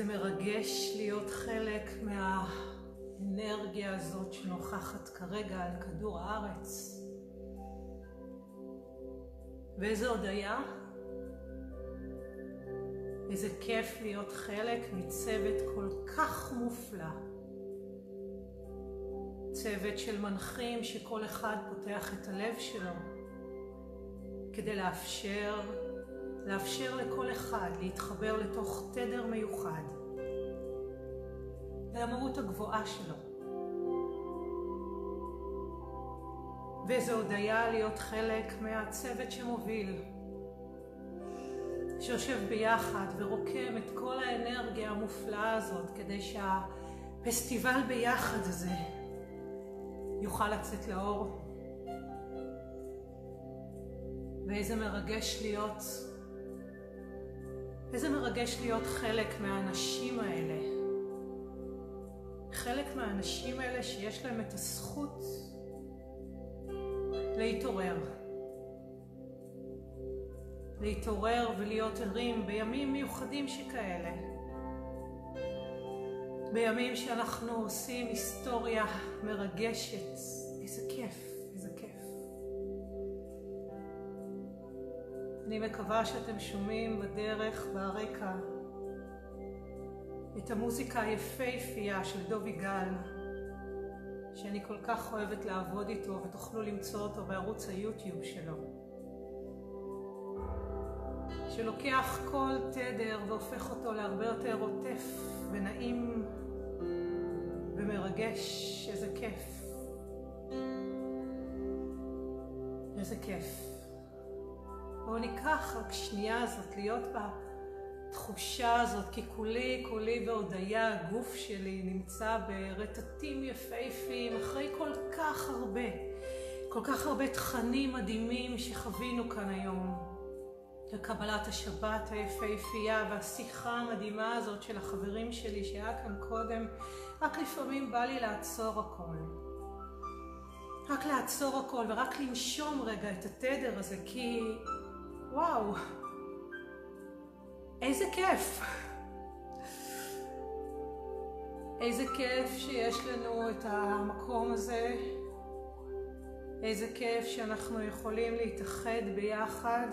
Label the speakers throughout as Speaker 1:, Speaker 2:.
Speaker 1: איזה מרגש להיות חלק מהאנרגיה הזאת שנוכחת כרגע על כדור הארץ. ואיזה הודיה. איזה כיף להיות חלק מצוות כל כך מופלא. צוות של מנחים שכל אחד פותח את הלב שלו כדי לאפשר, לאפשר לכל אחד להתחבר לתוך תדר מיוחד, למהות הגבוהה שלו. ואיזו הודיה להיות חלק מהצוות שמוביל, שיושב ביחד ורוקם את כל האנרגיה המופלאה הזאת כדי שהפסטיבל ביחד הזה יוכל לצאת לאור. ואיזה מרגש להיות, איזה מרגש להיות חלק מהאנשים האלה. חלק מהאנשים האלה שיש להם את הזכות להתעורר. להתעורר ולהיות ערים בימים מיוחדים שכאלה. בימים שאנחנו עושים היסטוריה מרגשת. איזה כיף, איזה כיף. אני מקווה שאתם שומעים בדרך, ברקע, את המוזיקה היפהפייה של דובי גל, שאני כל כך אוהבת לעבוד איתו, ותוכלו למצוא אותו בערוץ היוטיוב שלו. שלוקח כל תדר והופך אותו להרבה יותר עוטף ונעים ומרגש, איזה כיף. איזה כיף. בואו ניקח רק שנייה הזאת להיות בתחושה הזאת, כי כולי, כולי בהודיה, הגוף שלי נמצא ברטטים יפהפיים, אחרי כל כך הרבה, כל כך הרבה תכנים מדהימים שחווינו כאן היום. לקבלת השבת היפהפייה והשיחה המדהימה הזאת של החברים שלי שהיה כאן קודם, רק לפעמים בא לי לעצור הכל. רק לעצור הכל ורק לנשום רגע את התדר הזה, כי וואו, איזה כיף. איזה כיף שיש לנו את המקום הזה, איזה כיף שאנחנו יכולים להתאחד ביחד.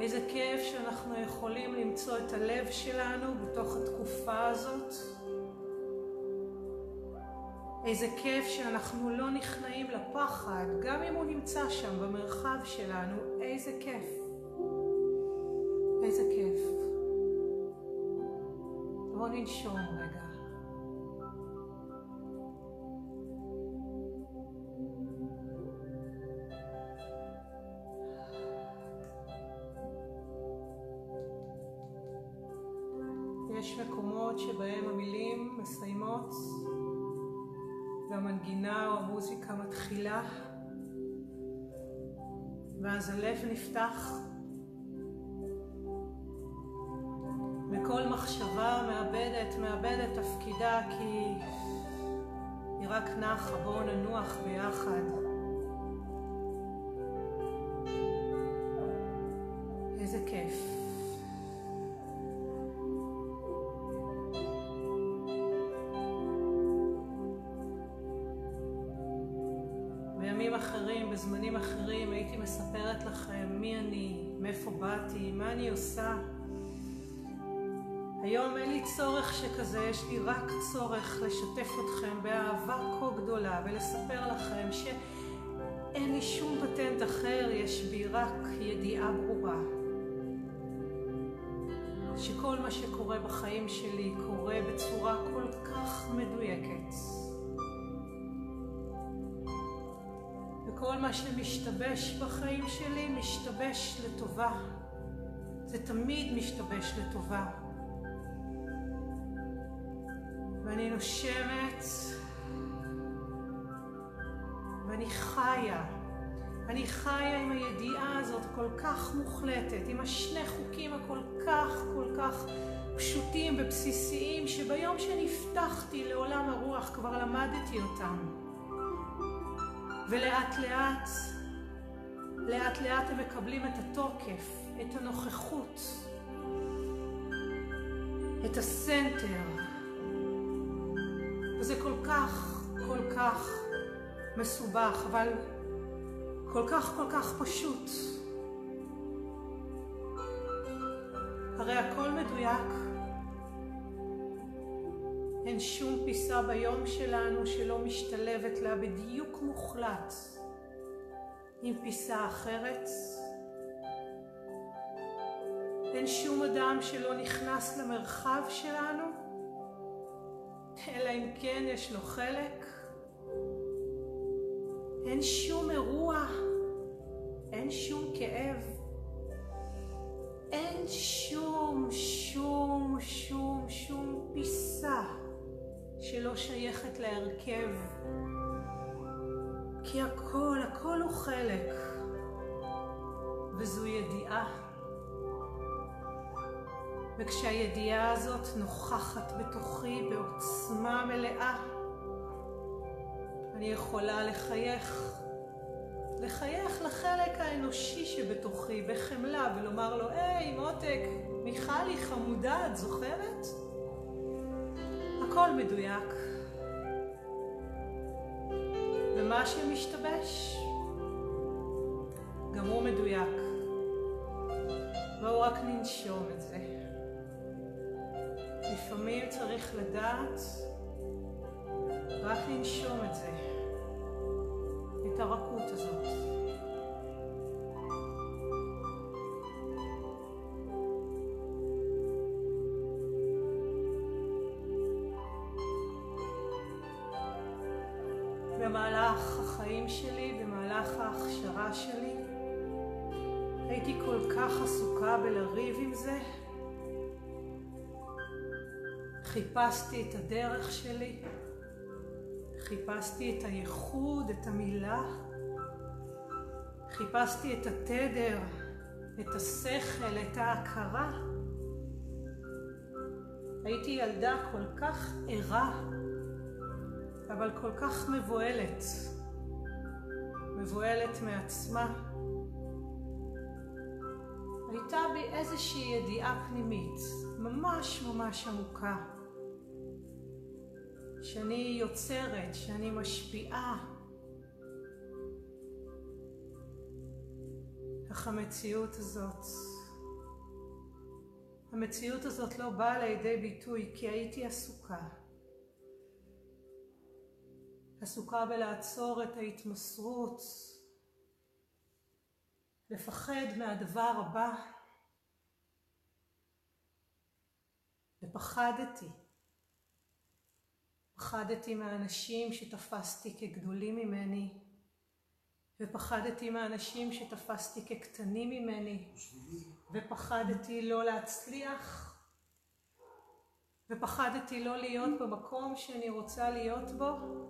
Speaker 1: איזה כיף שאנחנו יכולים למצוא את הלב שלנו בתוך התקופה הזאת. איזה כיף שאנחנו לא נכנעים לפחד, גם אם הוא נמצא שם במרחב שלנו, איזה כיף. איזה כיף. בואו ננשום רגע. והמנגינה או המוזיקה מתחילה ואז הלב נפתח וכל מחשבה מאבדת, מאבדת תפקידה כי היא רק נחה, בואו ננוח ביחד. אני עושה. היום אין לי צורך שכזה, יש לי רק צורך לשתף אתכם באהבה כה גדולה ולספר לכם שאין לי שום פטנט אחר, יש בי רק ידיעה ברורה. שכל מה שקורה בחיים שלי קורה בצורה כל כך מדויקת. וכל מה שמשתבש בחיים שלי משתבש לטובה. זה תמיד משתבש לטובה. ואני נושמת, ואני חיה. אני חיה עם הידיעה הזאת כל כך מוחלטת, עם השני חוקים הכל כך כל כך פשוטים ובסיסיים, שביום שנפתחתי לעולם הרוח כבר למדתי אותם. ולאט לאט לאט לאט הם מקבלים את התוקף, את הנוכחות, את הסנטר. וזה כל כך, כל כך מסובך, אבל כל כך, כל כך פשוט. הרי הכל מדויק. אין שום פיסה ביום שלנו שלא משתלבת לה בדיוק מוחלט עם פיסה אחרת. אין שום אדם שלא נכנס למרחב שלנו, אלא אם כן יש לו חלק. אין שום אירוע, אין שום כאב, אין שום, שום, שום, שום פיסה שלא שייכת להרכב. כי הכל, הכל הוא חלק, וזו ידיעה. וכשהידיעה הזאת נוכחת בתוכי בעוצמה מלאה, אני יכולה לחייך, לחייך לחלק האנושי שבתוכי בחמלה ולומר לו, היי מותק, מיכלי חמודה, את זוכרת? הכל מדויק. ומה שמשתבש, גם הוא מדויק. בואו רק ננשום את זה. לפעמים צריך לדעת רק לנשום את זה, את הרכות הזאת. במהלך החיים שלי, במהלך ההכשרה שלי, הייתי כל כך עסוקה בלריב עם זה. חיפשתי את הדרך שלי, חיפשתי את הייחוד, את המילה, חיפשתי את התדר, את השכל, את ההכרה. הייתי ילדה כל כך ערה, אבל כל כך מבוהלת, מבוהלת מעצמה. הייתה בי איזושהי ידיעה פנימית, ממש ממש עמוקה, שאני יוצרת, שאני משפיעה. אך המציאות הזאת, המציאות הזאת לא באה לידי ביטוי כי הייתי עסוקה. עסוקה בלעצור את ההתמסרות, לפחד מהדבר הבא. ופחדתי. פחדתי מהאנשים שתפסתי כגדולים ממני, ופחדתי מהאנשים שתפסתי כקטנים ממני, ופחדתי לא להצליח, ופחדתי לא להיות במקום שאני רוצה להיות בו,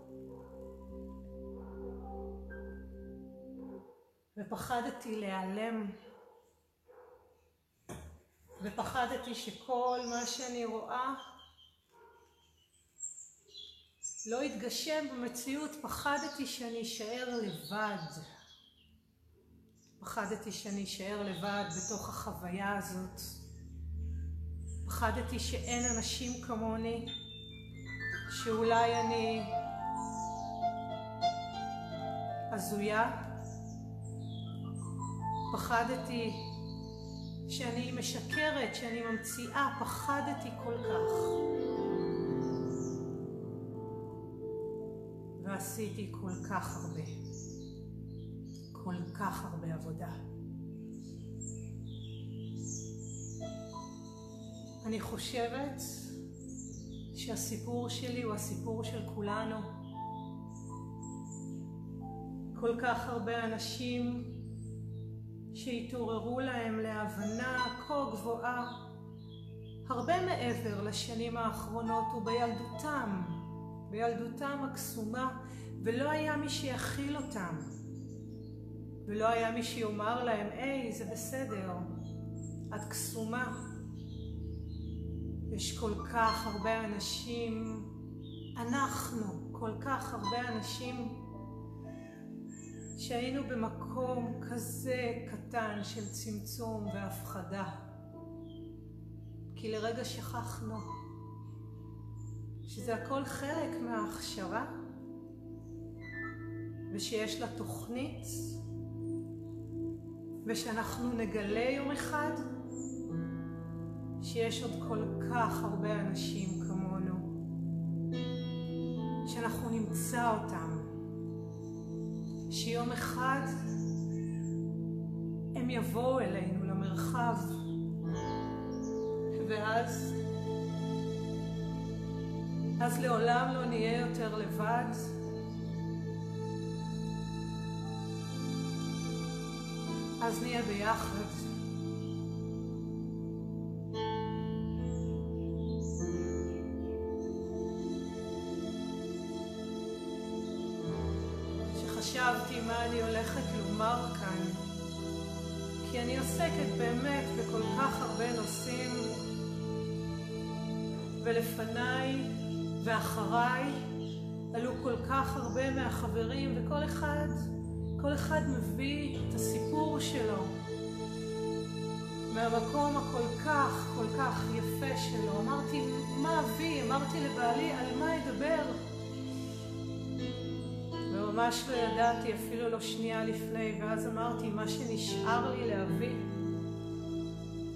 Speaker 1: ופחדתי להיעלם, ופחדתי שכל מה שאני רואה לא יתגשם במציאות, פחדתי שאני אשאר לבד. פחדתי שאני אשאר לבד בתוך החוויה הזאת. פחדתי שאין אנשים כמוני, שאולי אני הזויה. פחדתי שאני משקרת, שאני ממציאה, פחדתי כל כך. ועשיתי כל כך הרבה, כל כך הרבה עבודה. אני חושבת שהסיפור שלי הוא הסיפור של כולנו. כל כך הרבה אנשים שהתעוררו להם להבנה כה גבוהה, הרבה מעבר לשנים האחרונות ובילדותם, בילדותם הקסומה, ולא היה מי שיכיל אותם, ולא היה מי שיאמר להם, היי, זה בסדר, את קסומה. יש כל כך הרבה אנשים, אנחנו, כל כך הרבה אנשים שהיינו במקום כזה קטן של צמצום והפחדה. כי לרגע שכחנו שזה הכל חלק מההכשרה ושיש לה תוכנית ושאנחנו נגלה יום אחד שיש עוד כל כך הרבה אנשים כמונו, שאנחנו נמצא אותם, שיום אחד הם יבואו אלינו למרחב, ואז, אז לעולם לא נהיה יותר לבד. אז נהיה ביחד. עוסקת באמת בכל כך הרבה נושאים, ולפניי ואחריי עלו כל כך הרבה מהחברים, וכל אחד, כל אחד מביא את הסיפור שלו מהמקום הכל כך, כל כך יפה שלו. אמרתי, מה אבי? אמרתי לבעלי, על מה אדבר? ממש לא ידעתי, אפילו לא שנייה לפני, ואז אמרתי, מה שנשאר לי להביא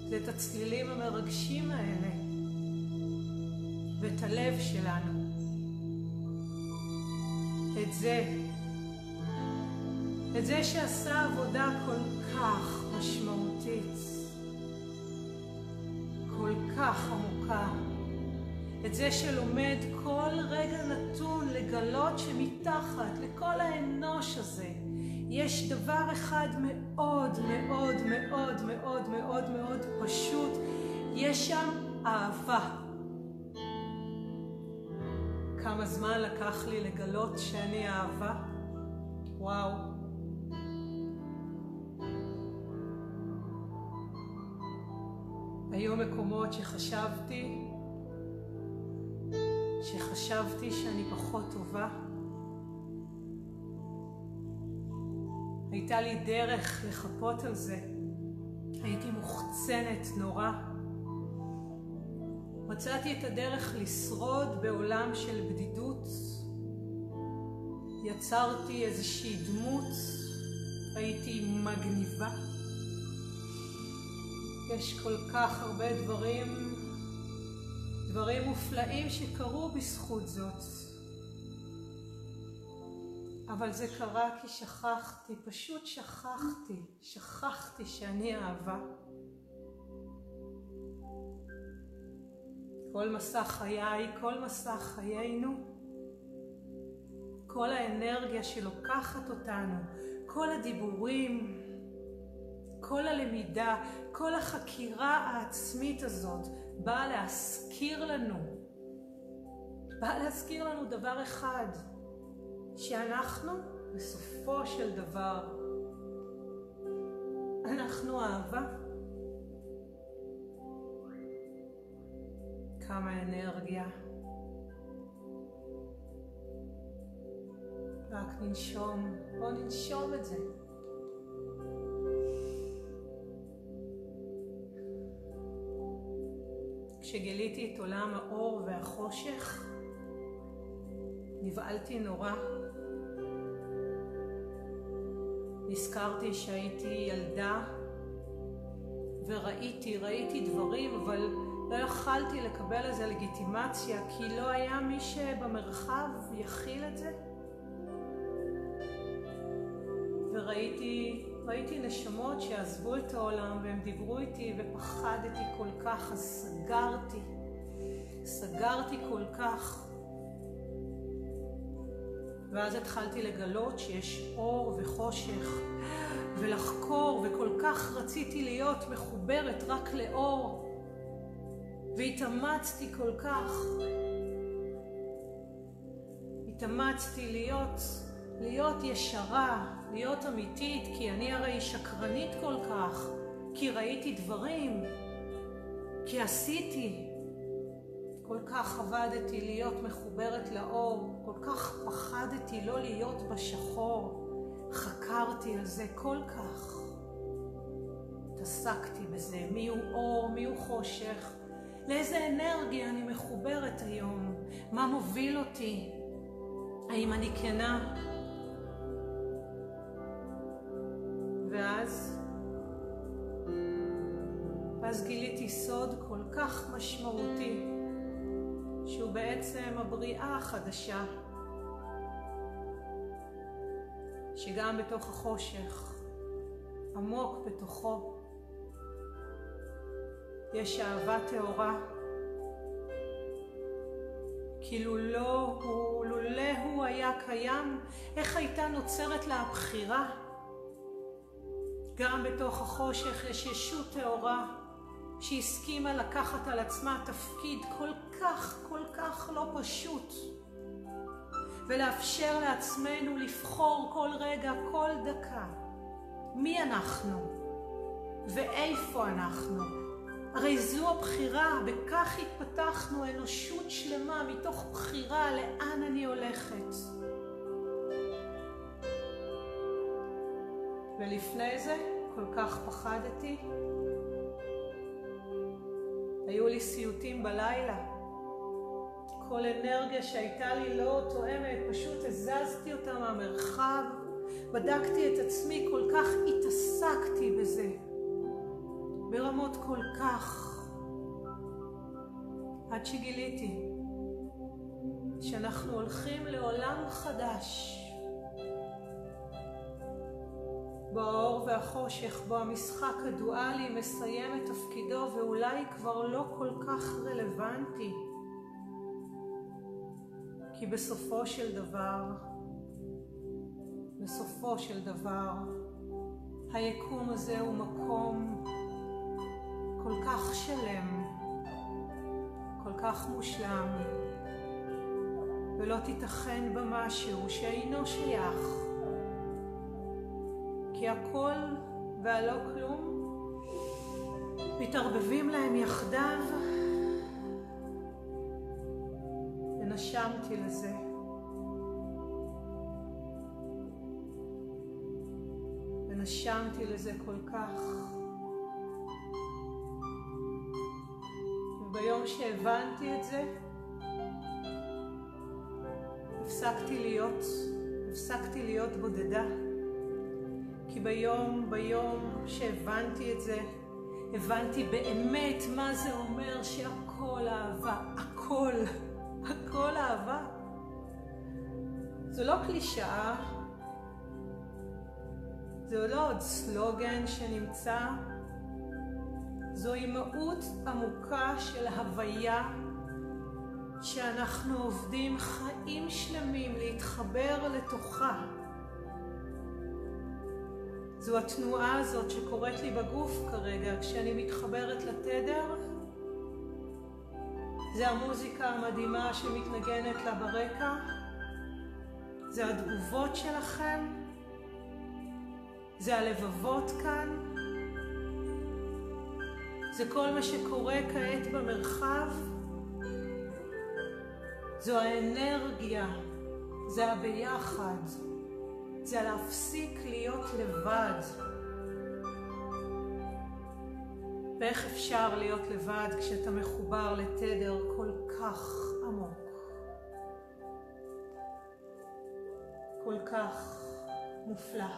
Speaker 1: זה את הצלילים המרגשים האלה ואת הלב שלנו. את זה, את זה שעשה עבודה כל כך משמעותית, כל כך עמוקה. את זה שלומד כל רגע נתון לגלות שמתחת לכל האנוש הזה יש דבר אחד מאוד מאוד מאוד מאוד מאוד מאוד פשוט, יש שם אהבה. כמה זמן לקח לי לגלות שאני אהבה? וואו. היו מקומות שחשבתי שחשבתי שאני פחות טובה. הייתה לי דרך לחפות על זה. הייתי מוחצנת נורא. מצאתי את הדרך לשרוד בעולם של בדידות. יצרתי איזושהי דמות, הייתי מגניבה. יש כל כך הרבה דברים דברים מופלאים שקרו בזכות זאת. אבל זה קרה כי שכחתי, פשוט שכחתי, שכחתי שאני אהבה. כל מסע חיי, כל מסע חיינו, כל האנרגיה שלוקחת אותנו, כל הדיבורים, כל הלמידה, כל החקירה העצמית הזאת, באה להזכיר לנו, באה להזכיר לנו דבר אחד, שאנחנו בסופו של דבר, אנחנו אהבה. כמה אנרגיה. רק ננשום, בוא ננשום את זה. כשגיליתי את עולם האור והחושך, נבהלתי נורא. נזכרתי שהייתי ילדה וראיתי, ראיתי דברים, אבל לא יכלתי לקבל לזה לגיטימציה, כי לא היה מי שבמרחב יכיל את זה. וראיתי ראיתי נשמות שעזבו את העולם והם דיברו איתי ופחדתי כל כך, אז סגרתי, סגרתי כל כך. ואז התחלתי לגלות שיש אור וחושך, ולחקור, וכל כך רציתי להיות מחוברת רק לאור, והתאמצתי כל כך. התאמצתי להיות, להיות ישרה, להיות אמיתית, כי אני הרי שקרנית כל כך, כי ראיתי דברים, כי עשיתי. כל כך עבדתי להיות מחוברת לאור, כל כך פחדתי לא להיות בשחור, חקרתי על זה כל כך. התעסקתי בזה, מיהו אור, מיהו חושך, לאיזה אנרגיה אני מחוברת היום, מה מוביל אותי, האם אני כנה? ואז, ואז גיליתי סוד כל כך משמעותי, שהוא בעצם הבריאה החדשה, שגם בתוך החושך, עמוק בתוכו, יש אהבה טהורה. כי לולו הוא, לולא הוא היה קיים, איך הייתה נוצרת לה הבחירה? גם בתוך החושך יש ישות טהורה שהסכימה לקחת על עצמה תפקיד כל כך, כל כך לא פשוט, ולאפשר לעצמנו לבחור כל רגע, כל דקה, מי אנחנו ואיפה אנחנו. הרי זו הבחירה, בכך התפתחנו אנושות שלמה מתוך בחירה לאן אני הולכת. ולפני זה כל כך פחדתי. היו לי סיוטים בלילה. כל אנרגיה שהייתה לי לא תואמת, פשוט הזזתי אותה מהמרחב, בדקתי את עצמי, כל כך התעסקתי בזה. ברמות כל כך, עד שגיליתי שאנחנו הולכים לעולם חדש, בו האור והחושך, בו המשחק הדואלי מסיים את תפקידו ואולי כבר לא כל כך רלוונטי. כי בסופו של דבר, בסופו של דבר, היקום הזה הוא מקום כל כך שלם, כל כך מושלם, ולא תיתכן בה משהו שאינו שייך, כי הכל והלא כלום מתערבבים להם יחדיו, ונשמתי לזה. ונשמתי לזה כל כך. ביום שהבנתי את זה, הפסקתי להיות, הפסקתי להיות בודדה. כי ביום, ביום שהבנתי את זה, הבנתי באמת מה זה אומר שהכל אהבה, הכל, הכל אהבה. זו לא קלישאה, זה לא עוד סלוגן שנמצא זוהי מהות עמוקה של הוויה שאנחנו עובדים חיים שלמים להתחבר לתוכה. זו התנועה הזאת שקורית לי בגוף כרגע כשאני מתחברת לתדר. זה המוזיקה המדהימה שמתנגנת לה ברקע. זה התגובות שלכם. זה הלבבות כאן. זה כל מה שקורה כעת במרחב, זו האנרגיה, זה הביחד, זה להפסיק להיות לבד. ואיך אפשר להיות לבד כשאתה מחובר לתדר כל כך עמוק, כל כך מופלא.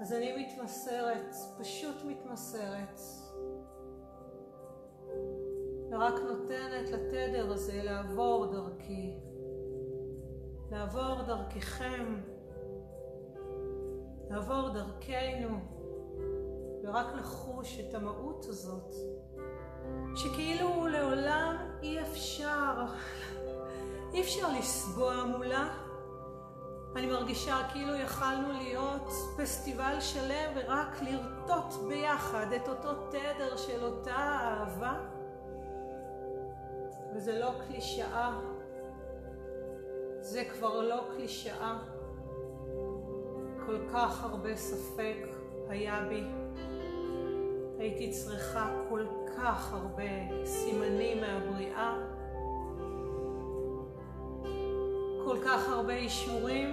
Speaker 1: אז אני מתמסרת, פשוט מתמסרת, ורק נותנת לתדר הזה לעבור דרכי, לעבור דרככם, לעבור דרכנו, ורק לחוש את המהות הזאת, שכאילו לעולם אי אפשר, אי אפשר לסבוע מולה. אני מרגישה כאילו יכלנו להיות פסטיבל שלם ורק לרטוט ביחד את אותו תדר של אותה אהבה. וזה לא קלישאה, זה כבר לא קלישאה. כל כך הרבה ספק היה בי. הייתי צריכה כל כך הרבה סימנים מהבריאה. כל כך הרבה אישורים,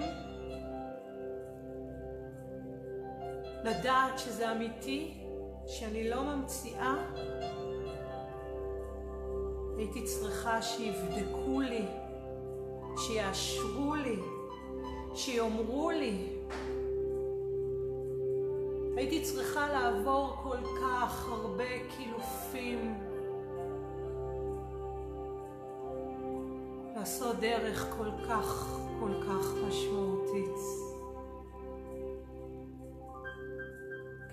Speaker 1: לדעת שזה אמיתי, שאני לא ממציאה, הייתי צריכה שיבדקו לי, שיאשרו לי, שיאמרו לי. הייתי צריכה לעבור כל כך הרבה קילופים, לעשות דרך כל כך, כל כך משמעותית.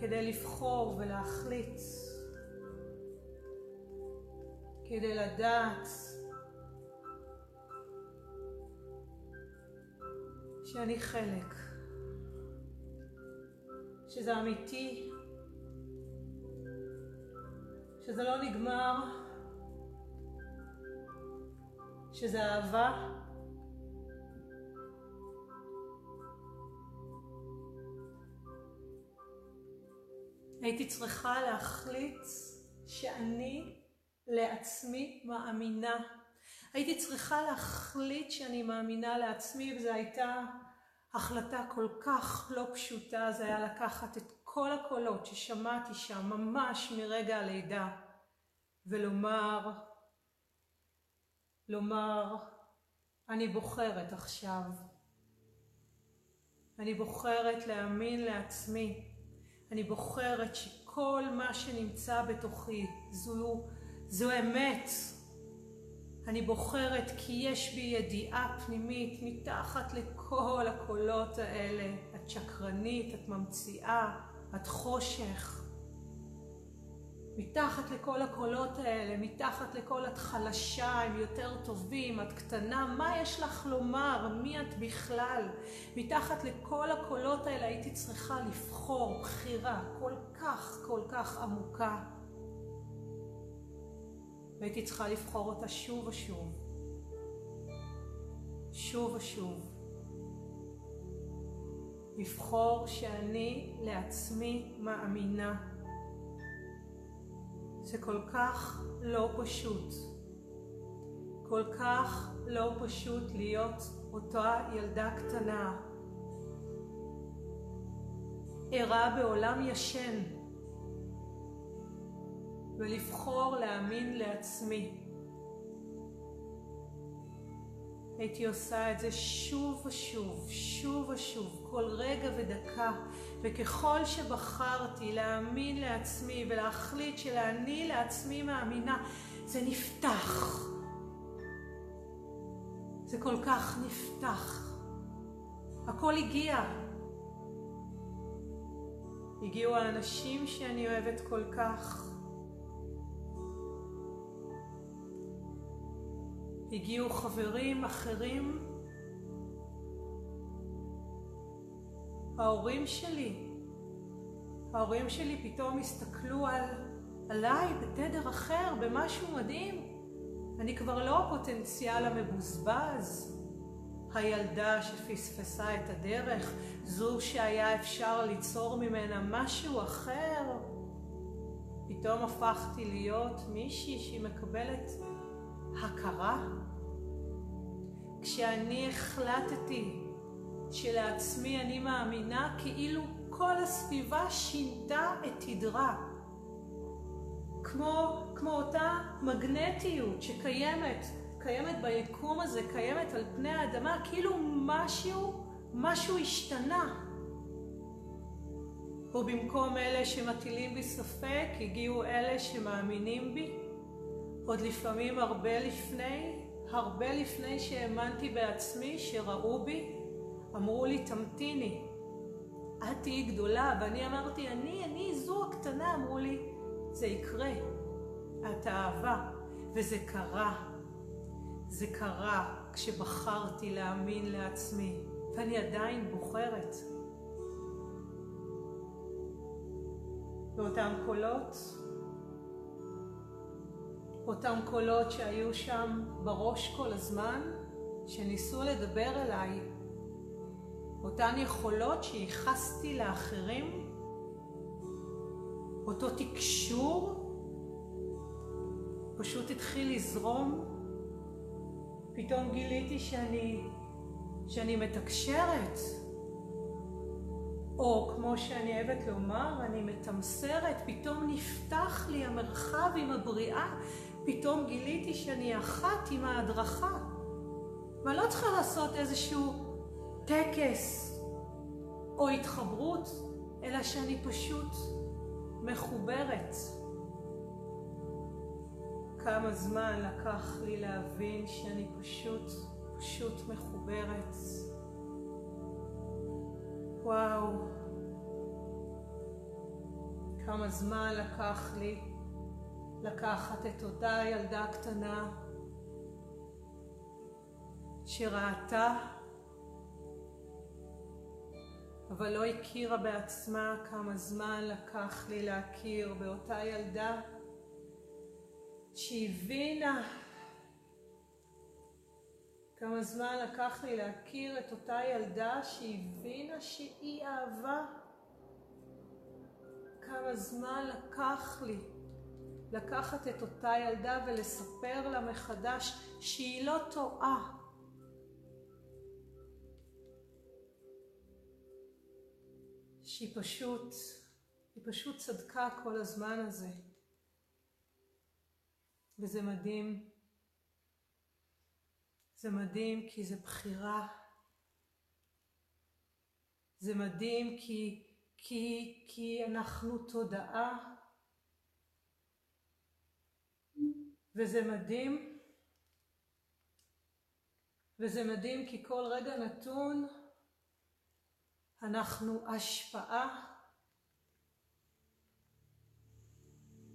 Speaker 1: כדי לבחור ולהחליט, כדי לדעת שאני חלק, שזה אמיתי, שזה לא נגמר, שזה אהבה. הייתי צריכה להחליט שאני לעצמי מאמינה. הייתי צריכה להחליט שאני מאמינה לעצמי, וזו הייתה החלטה כל כך לא פשוטה, זה היה לקחת את כל הקולות ששמעתי שם ממש מרגע הלידה, ולומר, לומר, אני בוחרת עכשיו. אני בוחרת להאמין לעצמי. אני בוחרת שכל מה שנמצא בתוכי זו, זו אמת. אני בוחרת כי יש בי ידיעה פנימית מתחת לכל הקולות האלה. את שקרנית, את ממציאה, את חושך. מתחת לכל הקולות האלה, מתחת לכל את חלשה, הם יותר טובים, את קטנה, מה יש לך לומר? מי את בכלל? מתחת לכל הקולות האלה הייתי צריכה לבחור בחירה כל כך כל כך עמוקה. והייתי צריכה לבחור אותה שוב ושוב. שוב ושוב. לבחור שאני לעצמי מאמינה. זה כל כך לא פשוט. כל כך לא פשוט להיות אותה ילדה קטנה, ערה בעולם ישן, ולבחור להאמין לעצמי. הייתי עושה את זה שוב ושוב, שוב ושוב, כל רגע ודקה, וככל שבחרתי להאמין לעצמי ולהחליט שלאני לעצמי מאמינה, זה נפתח. זה כל כך נפתח. הכל הגיע. הגיעו האנשים שאני אוהבת כל כך. הגיעו חברים אחרים, ההורים שלי, ההורים שלי פתאום הסתכלו על, עליי בתדר אחר, במשהו מדהים. אני כבר לא הפוטנציאל המבוזבז, הילדה שפספסה את הדרך, זו שהיה אפשר ליצור ממנה משהו אחר. פתאום הפכתי להיות מישהי שהיא מקבלת הכרה. כשאני החלטתי שלעצמי אני מאמינה כאילו כל הסביבה שינתה את תדרה. כמו, כמו אותה מגנטיות שקיימת, קיימת ביקום הזה, קיימת על פני האדמה, כאילו משהו, משהו השתנה. ובמקום אלה שמטילים בי ספק, הגיעו אלה שמאמינים בי, עוד לפעמים הרבה לפני, הרבה לפני שהאמנתי בעצמי, שראו בי, אמרו לי, תמתיני, את תהיי גדולה, ואני אמרתי, אני, אני זו הקטנה, אמרו לי, זה יקרה, את אהבה, וזה קרה. זה קרה כשבחרתי להאמין לעצמי, ואני עדיין בוחרת. ואותם קולות אותם קולות שהיו שם בראש כל הזמן, שניסו לדבר אליי, אותן יכולות שייחסתי לאחרים, אותו תקשור פשוט התחיל לזרום. פתאום גיליתי שאני שאני מתקשרת, או כמו שאני אוהבת לומר, אני מתמסרת, פתאום נפתח לי המרחב עם הבריאה, פתאום גיליתי שאני אחת עם ההדרכה. ואני לא צריכה לעשות איזשהו טקס או התחברות, אלא שאני פשוט מחוברת. כמה זמן לקח לי להבין שאני פשוט, פשוט מחוברת. וואו, כמה זמן לקח לי לקחת את אותה ילדה קטנה שראתה אבל לא הכירה בעצמה כמה זמן לקח לי להכיר באותה ילדה שהבינה כמה זמן לקח לי להכיר את אותה ילדה שהבינה שהיא אהבה כמה זמן לקח לי לקחת את אותה ילדה ולספר לה מחדש שהיא לא טועה שהיא פשוט, היא פשוט צדקה כל הזמן הזה. וזה מדהים. זה מדהים כי זה בחירה. זה מדהים כי, כי, כי אנחנו תודעה. וזה מדהים. וזה מדהים כי כל רגע נתון אנחנו השפעה,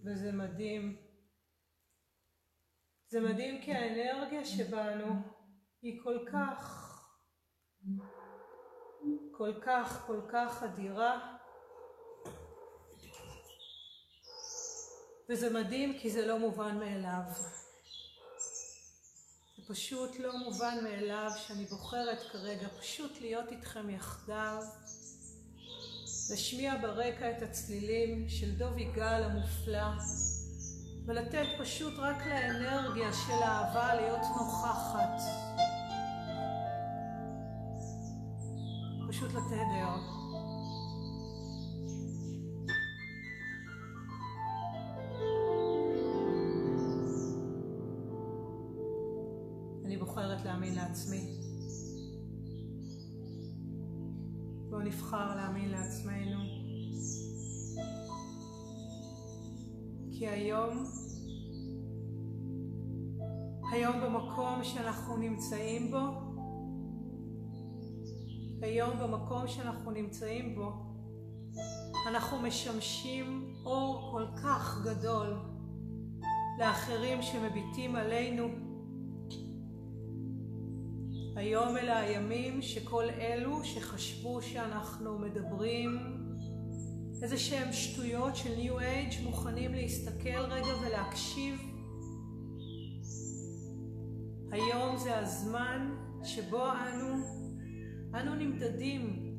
Speaker 1: וזה מדהים. זה מדהים כי האנרגיה שבנו היא כל כך, כל כך, כל כך אדירה. וזה מדהים כי זה לא מובן מאליו. פשוט לא מובן מאליו שאני בוחרת כרגע פשוט להיות איתכם יחדיו, להשמיע ברקע את הצלילים של דוב יגאל המופלא, ולתת פשוט רק לאנרגיה של האהבה להיות נוכחת. פשוט לתדר. להאמין לעצמי. בואו נבחר להאמין לעצמנו. כי היום, היום במקום שאנחנו נמצאים בו, היום במקום שאנחנו נמצאים בו, אנחנו משמשים אור כל כך גדול לאחרים שמביטים עלינו היום אלה הימים שכל אלו שחשבו שאנחנו מדברים איזה שהם שטויות של ניו אייג' מוכנים להסתכל רגע ולהקשיב. היום זה הזמן שבו אנו, אנו נמדדים.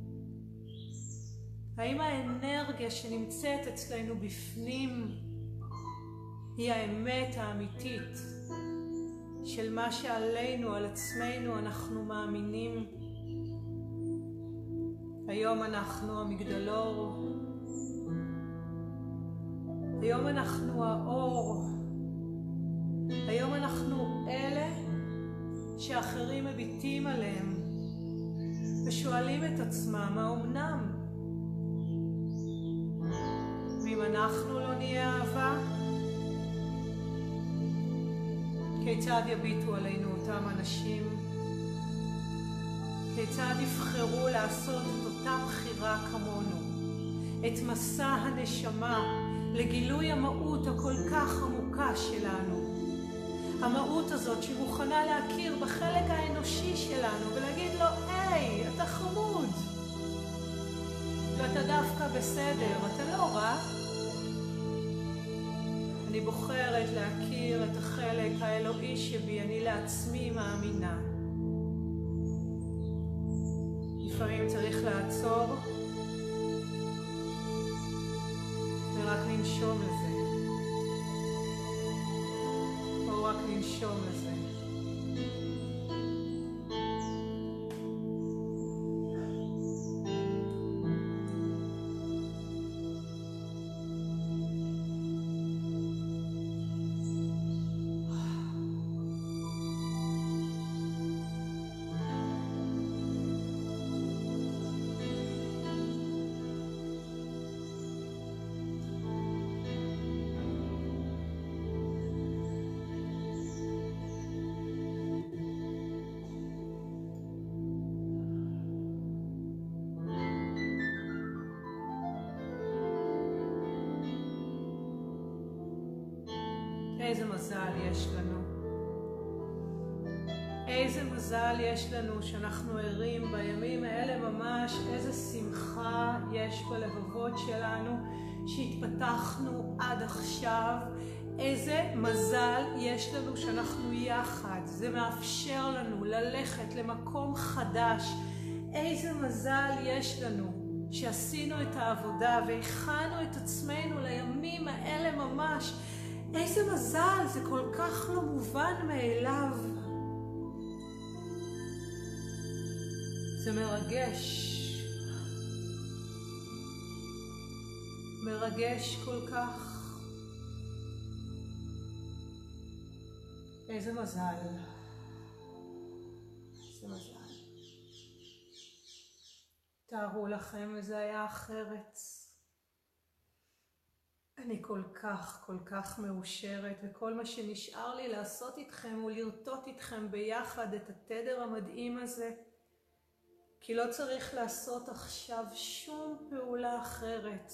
Speaker 1: האם האנרגיה שנמצאת אצלנו בפנים היא האמת האמיתית? של מה שעלינו, על עצמנו, אנחנו מאמינים. היום אנחנו המגדלור. היום אנחנו האור. היום אנחנו אלה שאחרים מביטים עליהם ושואלים את עצמם, האומנם? ואם אנחנו לא נהיה אהבה, כיצד יביטו עלינו אותם אנשים? כיצד יבחרו לעשות את אותה בחירה כמונו? את מסע הנשמה לגילוי המהות הכל כך עמוקה שלנו. המהות הזאת שמוכנה להכיר בחלק האנושי שלנו ולהגיד לו, היי, אתה חמוד. ואתה דווקא בסדר, אתה לא רע. אני בוחרת להכיר את החלק האלוהי שבי, אני לעצמי מאמינה. לפעמים צריך לעצור ורק לנשום לזה. או רק לנשום לזה. איזה מזל יש לנו. איזה מזל יש לנו שאנחנו ערים בימים האלה ממש, איזה שמחה יש בלבבות שלנו שהתפתחנו עד עכשיו, איזה מזל יש לנו שאנחנו יחד, זה מאפשר לנו ללכת למקום חדש, איזה מזל יש לנו שעשינו את העבודה והכנו את עצמנו לימים האלה ממש, איזה מזל, זה כל כך לא מובן מאליו. זה מרגש. מרגש כל כך. איזה מזל. תארו לכם וזה היה אחרת. אני כל כך, כל כך מאושרת, וכל מה שנשאר לי לעשות איתכם הוא לרטוט איתכם ביחד את התדר המדהים הזה. כי לא צריך לעשות עכשיו שום פעולה אחרת,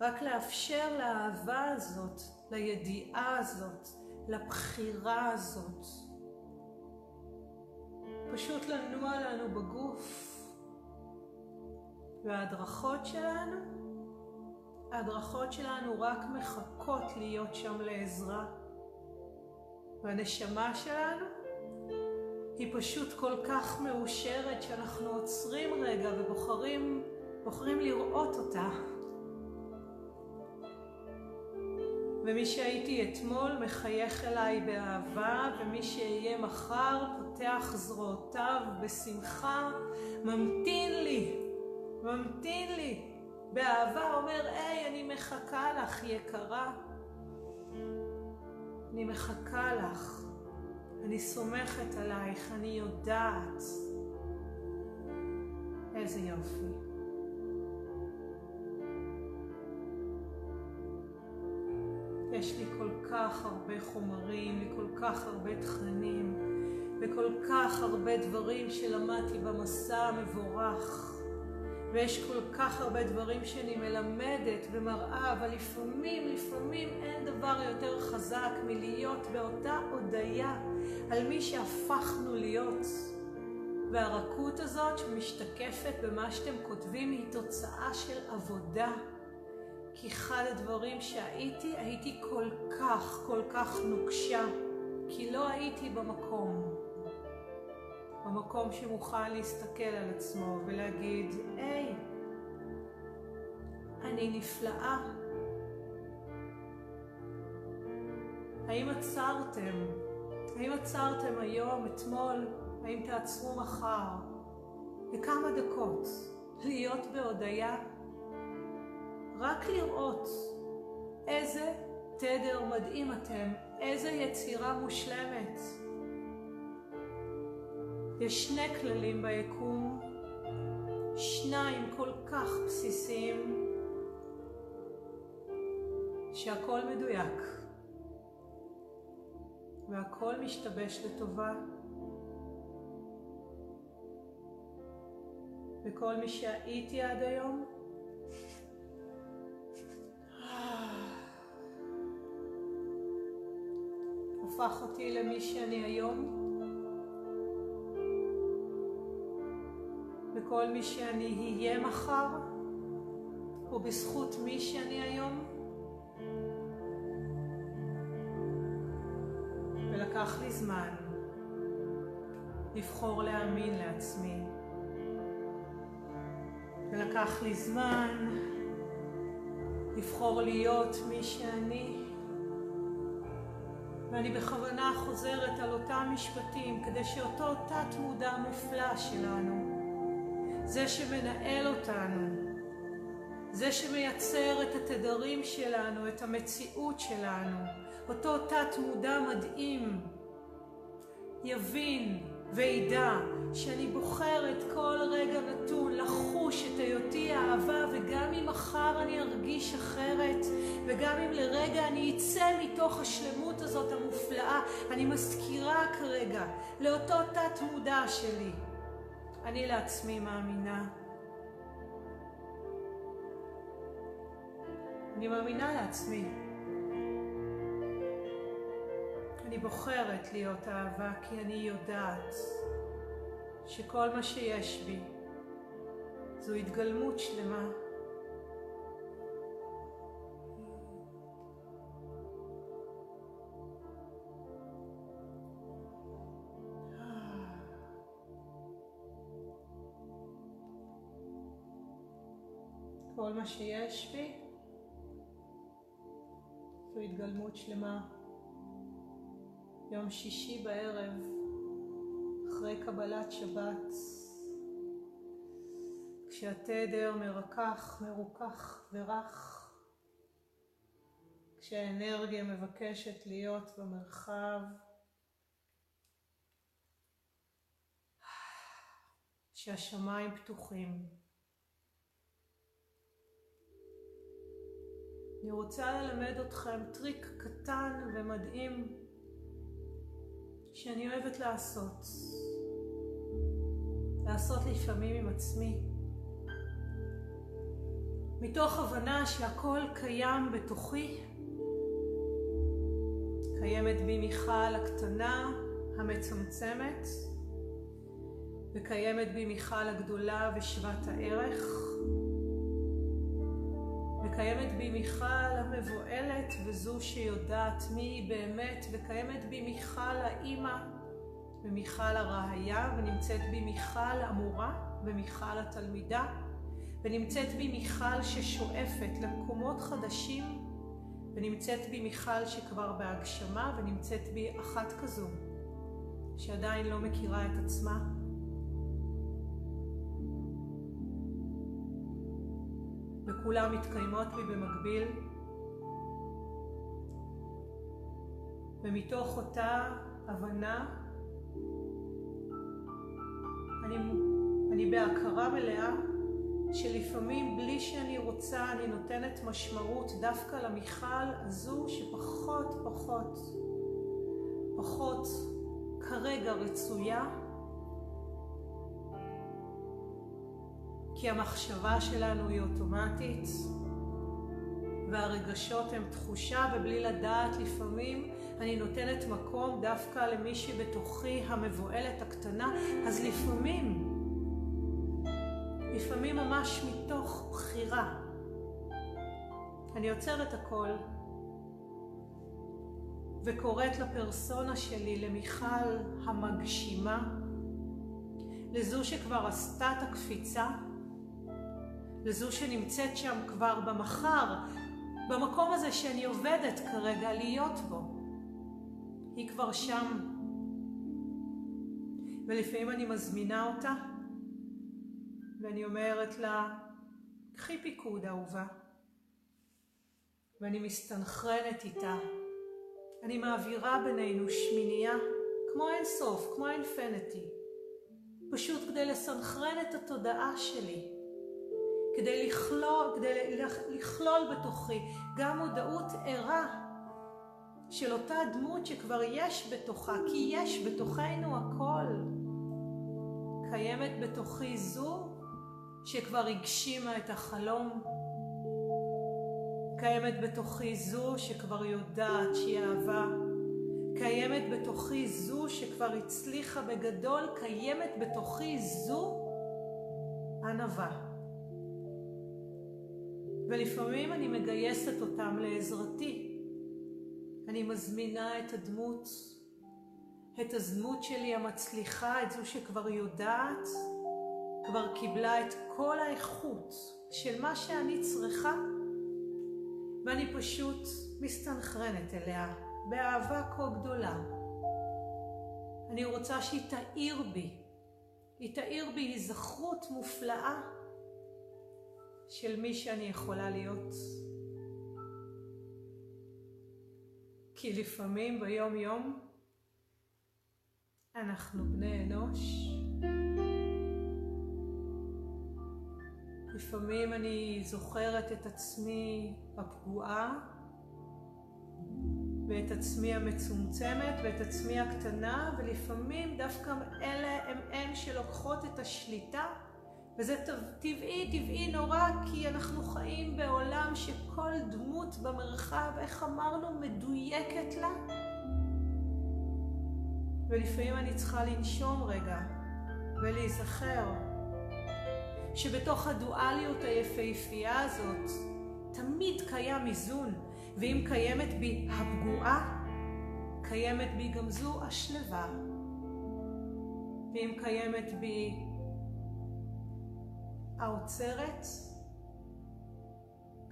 Speaker 1: רק לאפשר לאהבה הזאת, לידיעה הזאת, לבחירה הזאת. פשוט לנוע לנו בגוף. וההדרכות שלנו, ההדרכות שלנו רק מחכות להיות שם לעזרה. והנשמה שלנו היא פשוט כל כך מאושרת שאנחנו עוצרים רגע ובוחרים בוחרים לראות אותה. ומי שהייתי אתמול מחייך אליי באהבה, ומי שאהיה מחר פותח זרועותיו בשמחה, ממתין לי, ממתין לי, באהבה אומר, היי, אני מחכה לך, יקרה. אני מחכה לך. אני סומכת עלייך, אני יודעת. איזה יופי. יש לי כל כך הרבה חומרים וכל כך הרבה תכנים וכל כך הרבה דברים שלמדתי במסע המבורך. ויש כל כך הרבה דברים שאני מלמדת ומראה, אבל לפעמים, לפעמים אין דבר יותר חזק מלהיות באותה הודיה על מי שהפכנו להיות. והרכות הזאת שמשתקפת במה שאתם כותבים היא תוצאה של עבודה. כי אחד הדברים שהייתי, הייתי כל כך, כל כך נוקשה, כי לא הייתי במקום. במקום שמוכן להסתכל על עצמו ולהגיד, היי, אני נפלאה. האם עצרתם? האם עצרתם היום, אתמול? האם תעצרו מחר? לכמה דקות להיות בהודיה? רק לראות איזה תדר מדהים אתם, איזה יצירה מושלמת. יש שני כללים ביקום, שניים כל כך בסיסיים, שהכל מדויק והכל משתבש לטובה. וכל מי שהייתי עד היום, הפך אותי למי שאני היום. וכל מי שאני אהיה מחר, ובזכות מי שאני היום. ולקח לי זמן לבחור להאמין לעצמי. ולקח לי זמן לבחור להיות מי שאני. ואני בכוונה חוזרת על אותם משפטים כדי שאותו תת מודע מופלא שלנו זה שמנהל אותנו, זה שמייצר את התדרים שלנו, את המציאות שלנו, אותו תת מודע מדהים, יבין וידע שאני בוחרת כל רגע נתון לחוש את היותי אהבה וגם אם מחר אני ארגיש אחרת וגם אם לרגע אני אצא מתוך השלמות הזאת המופלאה, אני מזכירה כרגע לאותו תת מודע שלי אני לעצמי מאמינה. אני מאמינה לעצמי. אני בוחרת להיות אהבה כי אני יודעת שכל מה שיש בי זו התגלמות שלמה. כל מה שיש בי זו התגלמות שלמה. יום שישי בערב, אחרי קבלת שבת, כשהתדר מרכך, מרוכך ורך, כשהאנרגיה מבקשת להיות במרחב, שהשמיים פתוחים. אני רוצה ללמד אתכם טריק קטן ומדהים שאני אוהבת לעשות. לעשות לפעמים עם עצמי. מתוך הבנה שהכל קיים בתוכי. קיימת בי מיכל הקטנה, המצמצמת, וקיימת בי מיכל הגדולה ושוות הערך. וקיימת בי מיכל המבוהלת וזו שיודעת מי היא באמת, וקיימת בי מיכל האימא ומיכל הראיה, ונמצאת בי מיכל המורה ומיכל התלמידה, ונמצאת בי מיכל ששואפת למקומות חדשים, ונמצאת בי מיכל שכבר בהגשמה, ונמצאת בי אחת כזו שעדיין לא מכירה את עצמה. וכולם מתקיימות בי במקביל. ומתוך אותה הבנה, אני, אני בהכרה מלאה שלפעמים בלי שאני רוצה אני נותנת משמעות דווקא למיכל הזו שפחות פחות פחות כרגע רצויה כי המחשבה שלנו היא אוטומטית, והרגשות הם תחושה, ובלי לדעת לפעמים אני נותנת מקום דווקא למי שבתוכי המבוהלת הקטנה, אז לפעמים, לפעמים ממש מתוך בחירה, אני עוצרת הכל וקוראת לפרסונה שלי, למיכל המגשימה, לזו שכבר עשתה את הקפיצה, לזו שנמצאת שם כבר במחר, במקום הזה שאני עובדת כרגע להיות בו. היא כבר שם. ולפעמים אני מזמינה אותה, ואני אומרת לה, קחי פיקוד אהובה. ואני מסתנכרנת איתה. אני מעבירה בינינו שמינייה, כמו אין סוף, כמו אינפנטי. פשוט כדי לסנכרן את התודעה שלי. כדי לכלול, כדי לכלול בתוכי גם מודעות ערה של אותה דמות שכבר יש בתוכה, כי יש בתוכנו הכל. קיימת בתוכי זו שכבר הגשימה את החלום. קיימת בתוכי זו שכבר יודעת שהיא אהבה. קיימת בתוכי זו שכבר הצליחה בגדול, קיימת בתוכי זו ענווה. ולפעמים אני מגייסת אותם לעזרתי. אני מזמינה את הדמות, את הדמות שלי המצליחה, את זו שכבר יודעת, כבר קיבלה את כל האיכות של מה שאני צריכה, ואני פשוט מסתנכרנת אליה באהבה כה גדולה. אני רוצה שהיא תאיר בי, היא תאיר בי היזכרות מופלאה של מי שאני יכולה להיות. כי לפעמים ביום יום אנחנו בני אנוש. לפעמים אני זוכרת את עצמי הפגועה ואת עצמי המצומצמת ואת עצמי הקטנה ולפעמים דווקא אלה הם הן שלוקחות את השליטה וזה טבעי, טבעי נורא, כי אנחנו חיים בעולם שכל דמות במרחב, איך אמרנו, מדויקת לה. ולפעמים אני צריכה לנשום רגע ולהיזכר שבתוך הדואליות היפהפייה הזאת תמיד קיים איזון, ואם קיימת בי הפגועה, קיימת בי גם זו השלווה. ואם קיימת בי האוצרת,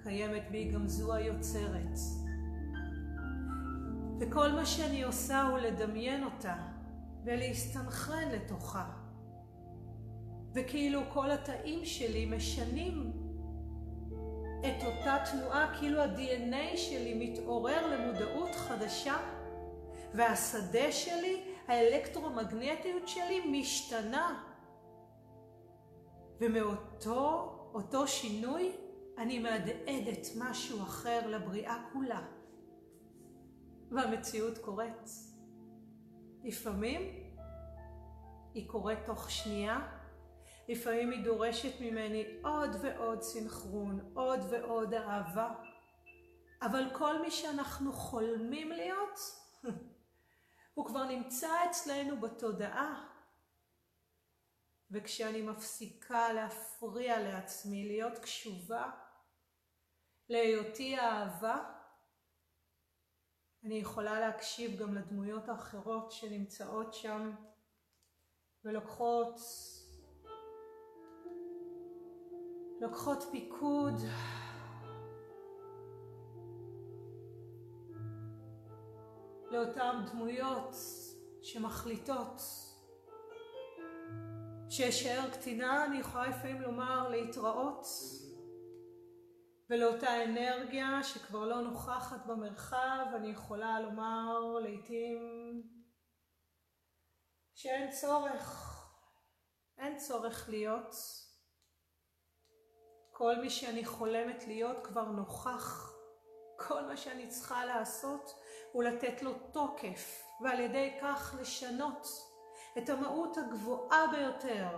Speaker 1: קיימת בי גם זו היוצרת. וכל מה שאני עושה הוא לדמיין אותה ולהסתנכרן לתוכה. וכאילו כל התאים שלי משנים את אותה תנועה, כאילו ה-DNA שלי מתעורר למודעות חדשה, והשדה שלי, האלקטרומגנטיות שלי משתנה. ומאותו אותו שינוי אני מהדהדת משהו אחר לבריאה כולה. והמציאות קורית. לפעמים היא קורית תוך שנייה, לפעמים היא דורשת ממני עוד ועוד סנכרון, עוד ועוד אהבה. אבל כל מי שאנחנו חולמים להיות, הוא כבר נמצא אצלנו בתודעה. וכשאני מפסיקה להפריע לעצמי, להיות קשובה להיותי האהבה, אני יכולה להקשיב גם לדמויות האחרות שנמצאות שם ולוקחות לוקחות פיקוד. לאותן דמויות שמחליטות שאשאר קטינה, אני יכולה לפעמים לומר להתראות ולאותה אנרגיה שכבר לא נוכחת במרחב, אני יכולה לומר לעתים שאין צורך, אין צורך להיות. כל מי שאני חולמת להיות כבר נוכח. כל מה שאני צריכה לעשות הוא לתת לו תוקף, ועל ידי כך לשנות את המהות הגבוהה ביותר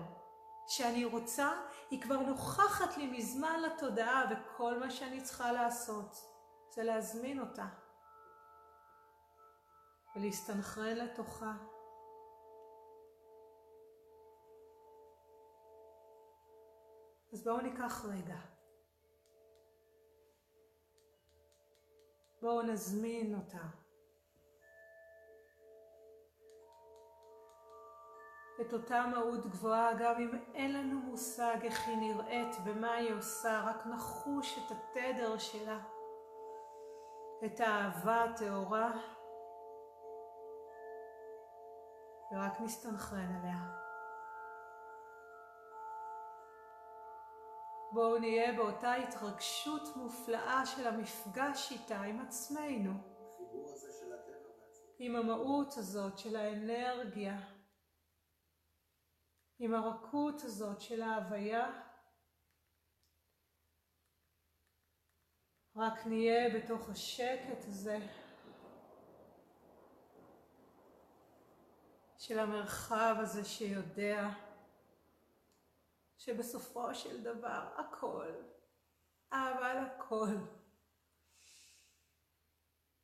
Speaker 1: שאני רוצה, היא כבר נוכחת לי מזמן לתודעה, וכל מה שאני צריכה לעשות זה להזמין אותה ולהסתנכרן לתוכה. אז בואו ניקח רגע. בואו נזמין אותה. את אותה מהות גבוהה, גם אם אין לנו מושג איך היא נראית ומה היא עושה, רק נחוש את התדר שלה, את האהבה הטהורה, ורק נסתנכרן עליה. בואו נהיה באותה התרגשות מופלאה של המפגש איתה, עם עצמנו. עם המהות הזאת של האנרגיה, עם הרכות הזאת של ההוויה. רק נהיה בתוך השקט הזה של המרחב הזה שיודע שבסופו של דבר הכל, אבל הכל,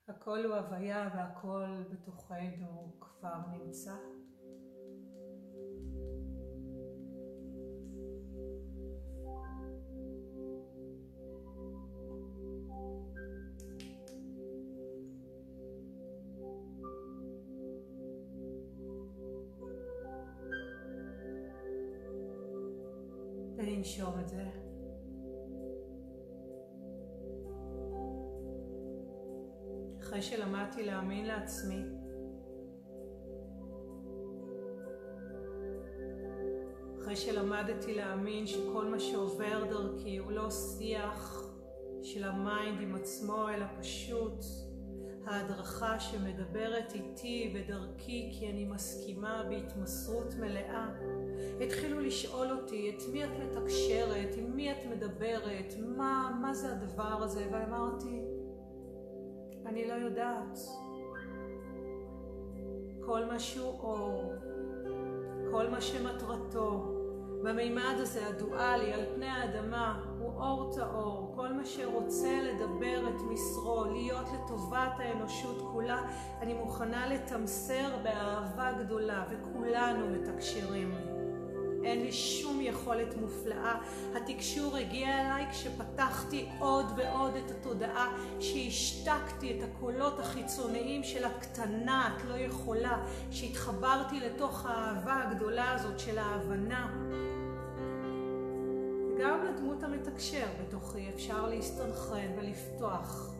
Speaker 1: הכל הוא הוויה והכל בתוכנו כבר נמצא. לנשום את זה. אחרי שלמדתי להאמין לעצמי, אחרי שלמדתי להאמין שכל מה שעובר דרכי הוא לא שיח של ה mind עם עצמו, אלא פשוט ההדרכה שמדברת איתי ודרכי כי אני מסכימה בהתמסרות מלאה התחילו לשאול אותי את מי את מתקשרת, עם מי את מדברת, מה, מה זה הדבר הזה, ואמרתי, אני לא יודעת. כל מה שהוא אור, כל מה שמטרתו, במימד הזה הדואלי על פני האדמה, הוא אור טהור, כל מה שרוצה לדבר את מסרו, להיות לטובת האנושות כולה, אני מוכנה לתמסר באהבה גדולה, וכולנו מתקשרים. אין לי שום יכולת מופלאה. התקשור הגיע אליי כשפתחתי עוד ועוד את התודעה, שהשתקתי את הקולות החיצוניים של הקטנה, את לא יכולה, שהתחברתי לתוך האהבה הגדולה הזאת של ההבנה. גם לדמות המתקשר בתוכי אפשר להסתנכרן ולפתוח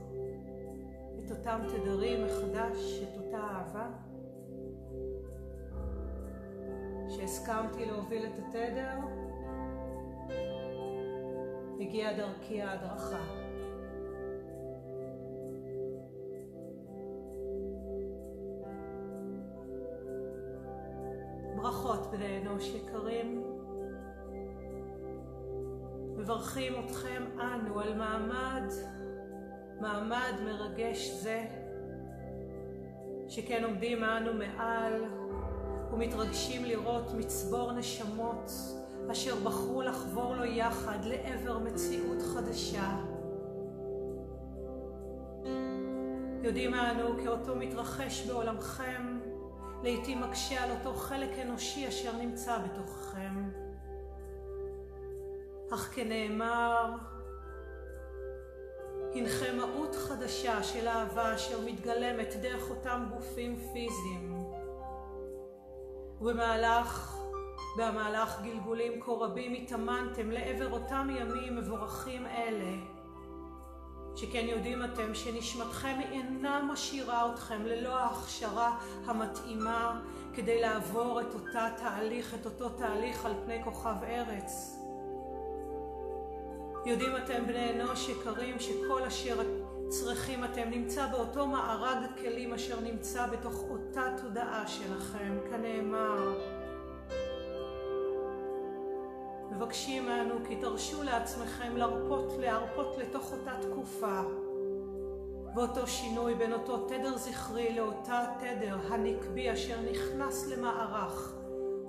Speaker 1: את אותם תדרים מחדש, את אותה אהבה. שהסכמתי להוביל את התדר, הגיעה דרכי ההדרכה. ברכות בני אנוש יקרים, מברכים אתכם אנו על מעמד, מעמד מרגש זה, שכן עומדים אנו מעל ומתרגשים לראות מצבור נשמות אשר בחרו לחבור לו יחד לעבר מציאות חדשה. יודעים אנו כי אותו מתרחש בעולמכם, לעתים מקשה על אותו חלק אנושי אשר נמצא בתוככם. אך כנאמר, הנכם מהות חדשה של אהבה אשר מתגלמת דרך אותם גופים פיזיים. ובמהלך, במהלך גלגולים כה רבים התאמנתם לעבר אותם ימים מבורכים אלה, שכן יודעים אתם שנשמתכם אינה משאירה אתכם ללא ההכשרה המתאימה כדי לעבור את אותה תהליך, את אותו תהליך על פני כוכב ארץ. יודעים אתם בני אנוש יקרים שכל אשר צריכים אתם נמצא באותו מארג כלים אשר נמצא בתוך אותה תודעה שלכם, כנאמר. מבקשים אנו כי תרשו לעצמכם לרפות, להרפות לתוך אותה תקופה, ואותו שינוי בין אותו תדר זכרי לאותה תדר הנקבי אשר נכנס למערך,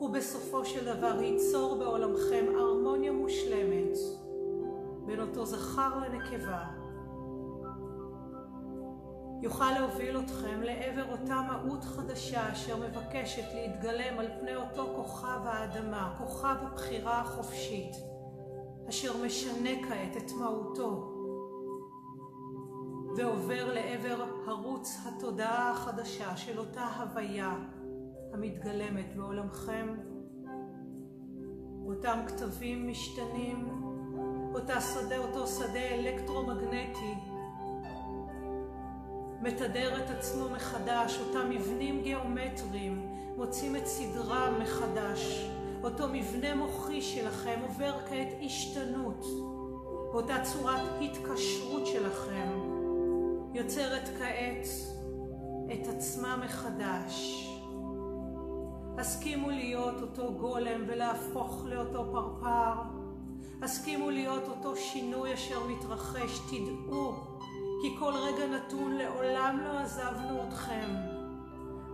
Speaker 1: ובסופו של דבר ייצור בעולמכם הרמוניה מושלמת בין אותו זכר לנקבה. יוכל להוביל אתכם לעבר אותה מהות חדשה אשר מבקשת להתגלם על פני אותו כוכב האדמה, כוכב הבחירה החופשית, אשר משנה כעת את מהותו, ועובר לעבר ערוץ התודעה החדשה של אותה הוויה המתגלמת בעולמכם. אותם כתבים משתנים, אותה שדה, אותו שדה אלקטרומגנטי מתדר את עצמו מחדש, אותם מבנים גיאומטריים מוצאים את סדרם מחדש. אותו מבנה מוחי שלכם עובר כעת השתנות, ואותה צורת התקשרות שלכם יוצרת כעת את עצמה מחדש. הסכימו להיות אותו גולם ולהפוך לאותו פרפר. הסכימו להיות אותו שינוי אשר מתרחש. תדעו כי כל רגע נתון לעולם לא עזבנו אתכם,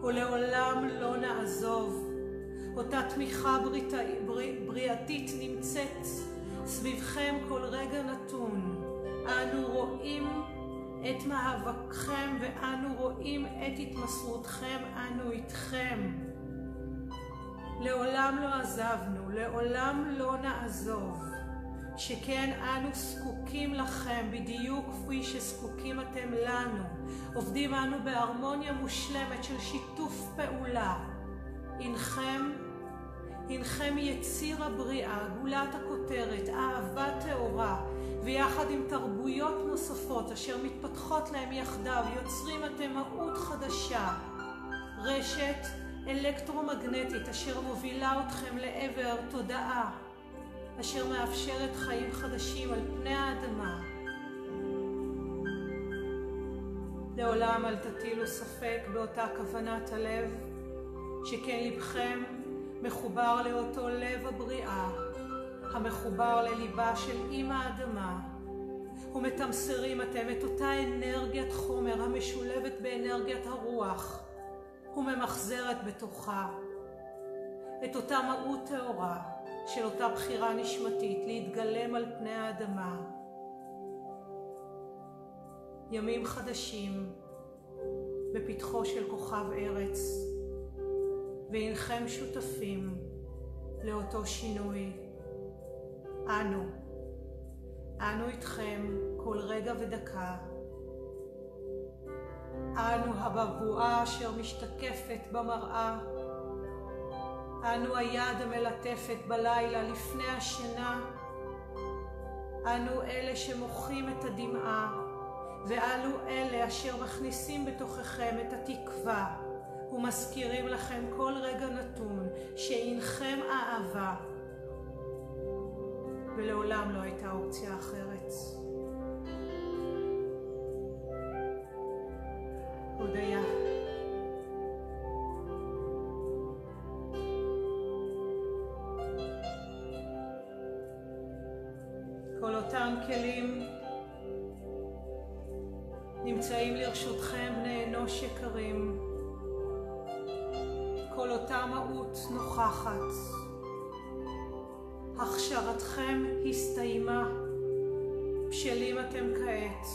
Speaker 1: ולעולם לא נעזוב. אותה תמיכה בריא, בריאתית נמצאת סביבכם כל רגע נתון. אנו רואים את מאבקכם ואנו רואים את התמסרותכם, אנו איתכם. לעולם לא עזבנו, לעולם לא נעזוב. שכן אנו זקוקים לכם בדיוק כפי שזקוקים אתם לנו. עובדים אנו בהרמוניה מושלמת של שיתוף פעולה. הנכם, הנכם יציר הבריאה, גולת הכותרת, אהבה טהורה, ויחד עם תרבויות נוספות אשר מתפתחות להם יחדיו, יוצרים אתם מהות חדשה, רשת אלקטרומגנטית אשר מובילה אתכם לעבר תודעה. אשר מאפשרת חיים חדשים על פני האדמה. לעולם אל תטילו ספק באותה כוונת הלב, שכן לבכם מחובר לאותו לב הבריאה, המחובר לליבה של אימא האדמה, ומתמסרים אתם את אותה אנרגיית חומר המשולבת באנרגיית הרוח, וממחזרת בתוכה את אותה מהות טהורה, של אותה בחירה נשמתית להתגלם על פני האדמה. ימים חדשים בפתחו של כוכב ארץ, והנכם שותפים לאותו שינוי. אנו, אנו איתכם כל רגע ודקה. אנו הבבואה אשר משתקפת במראה. אנו היד המלטפת בלילה לפני השינה. אנו אלה שמוחים את הדמעה, ואנו אלה אשר מכניסים בתוככם את התקווה, ומזכירים לכם כל רגע נתון שאינכם אהבה, ולעולם לא הייתה אופציה אחרת. הודיה. מהות נוכחת. הכשרתכם הסתיימה. בשלים אתם כעת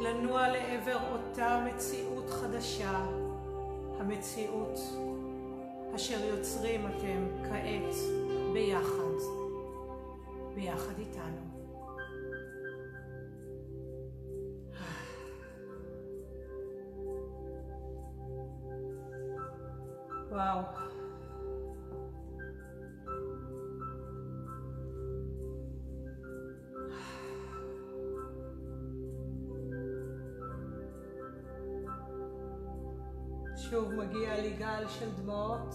Speaker 1: לנוע לעבר אותה מציאות חדשה, המציאות אשר יוצרים אתם כעת ביחד, ביחד איתנו. וואו. שוב מגיע לי גל של דמעות,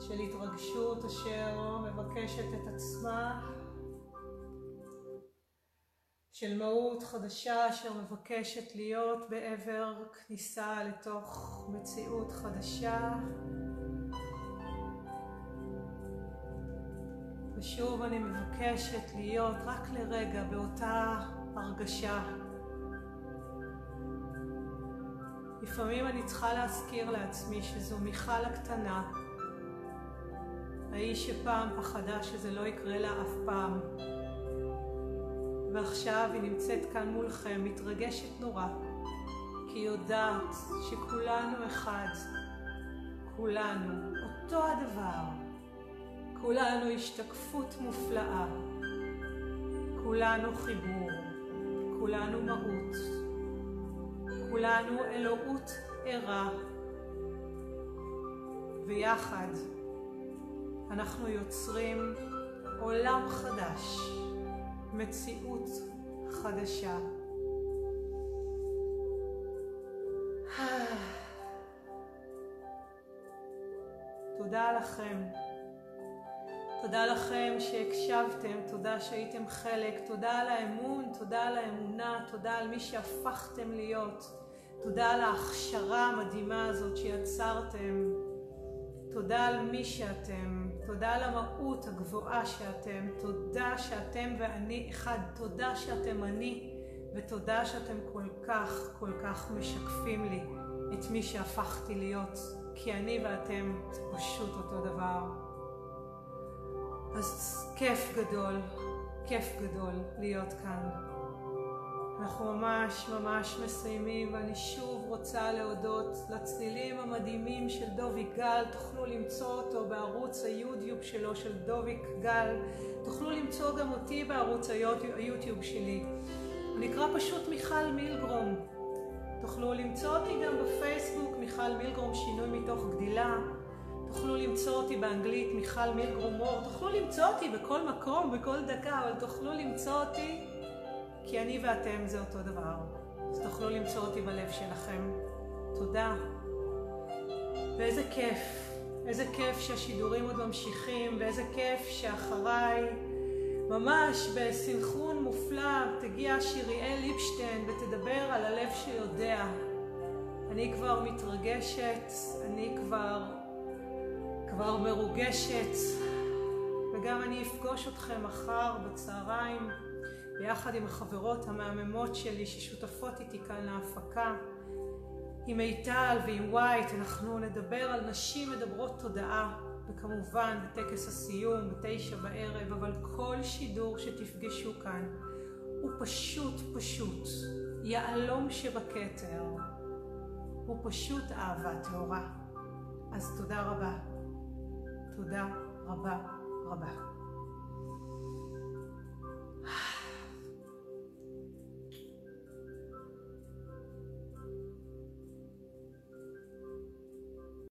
Speaker 1: של התרגשות אשר מבקשת את עצמה, של מהות חדשה אשר מבקשת להיות בעבר כניסה לתוך מציאות חדשה. ושוב אני מבקשת להיות רק לרגע באותה הרגשה. לפעמים אני צריכה להזכיר לעצמי שזו מיכל הקטנה, האיש שפעם פחדה שזה לא יקרה לה אף פעם. ועכשיו היא נמצאת כאן מולכם, מתרגשת נורא, כי היא יודעת שכולנו אחד, כולנו אותו הדבר, כולנו השתקפות מופלאה, כולנו חיבור, כולנו מהות, כולנו אלוהות ערה, ויחד אנחנו יוצרים עולם חדש. מציאות חדשה. תודה לכם. תודה לכם שהקשבתם, תודה שהייתם חלק, תודה על האמון, תודה על האמונה, תודה על מי שהפכתם להיות, תודה על ההכשרה המדהימה הזאת שיצרתם, תודה על מי שאתם, תודה על המהות הגבוהה שאתם, תודה שאתם ואני אחד, תודה שאתם אני, ותודה שאתם כל כך כל כך משקפים לי את מי שהפכתי להיות, כי אני ואתם פשוט אותו דבר. אז כיף גדול, כיף גדול להיות כאן. אנחנו ממש ממש מסיימים ואני שוב רוצה להודות לצלילים המדהימים של דוביק גל, תוכלו למצוא אותו בערוץ היוטיוב שלו של דוביק גל, תוכלו למצוא גם אותי בערוץ היוטיוב שלי. הוא נקרא פשוט מיכל מילגרום. תוכלו למצוא אותי גם בפייסבוק, מיכל מילגרום שינוי מתוך גדילה. תוכלו למצוא אותי באנגלית, מיכל מילגרום וור. תוכלו למצוא אותי בכל מקום, בכל דקה, אבל תוכלו למצוא אותי כי אני ואתם זה אותו דבר. אז תוכלו למצוא אותי בלב שלכם. תודה. ואיזה כיף, איזה כיף שהשידורים עוד ממשיכים, ואיזה כיף שאחריי, ממש בסנכרון מופלא, תגיע שיריאל ליפשטיין ותדבר על הלב שיודע. אני כבר מתרגשת, אני כבר, כבר מרוגשת, וגם אני אפגוש אתכם מחר בצהריים. ביחד עם החברות המהממות שלי ששותפות איתי כאן להפקה. עם מיטל ועם ווייט אנחנו נדבר על נשים מדברות תודעה, וכמובן בטקס הסיום בתשע בערב, אבל כל שידור שתפגשו כאן הוא פשוט פשוט יהלום שבכתר, הוא פשוט אהבה טהורה. אז תודה רבה. Toda, Rabba, Rabba.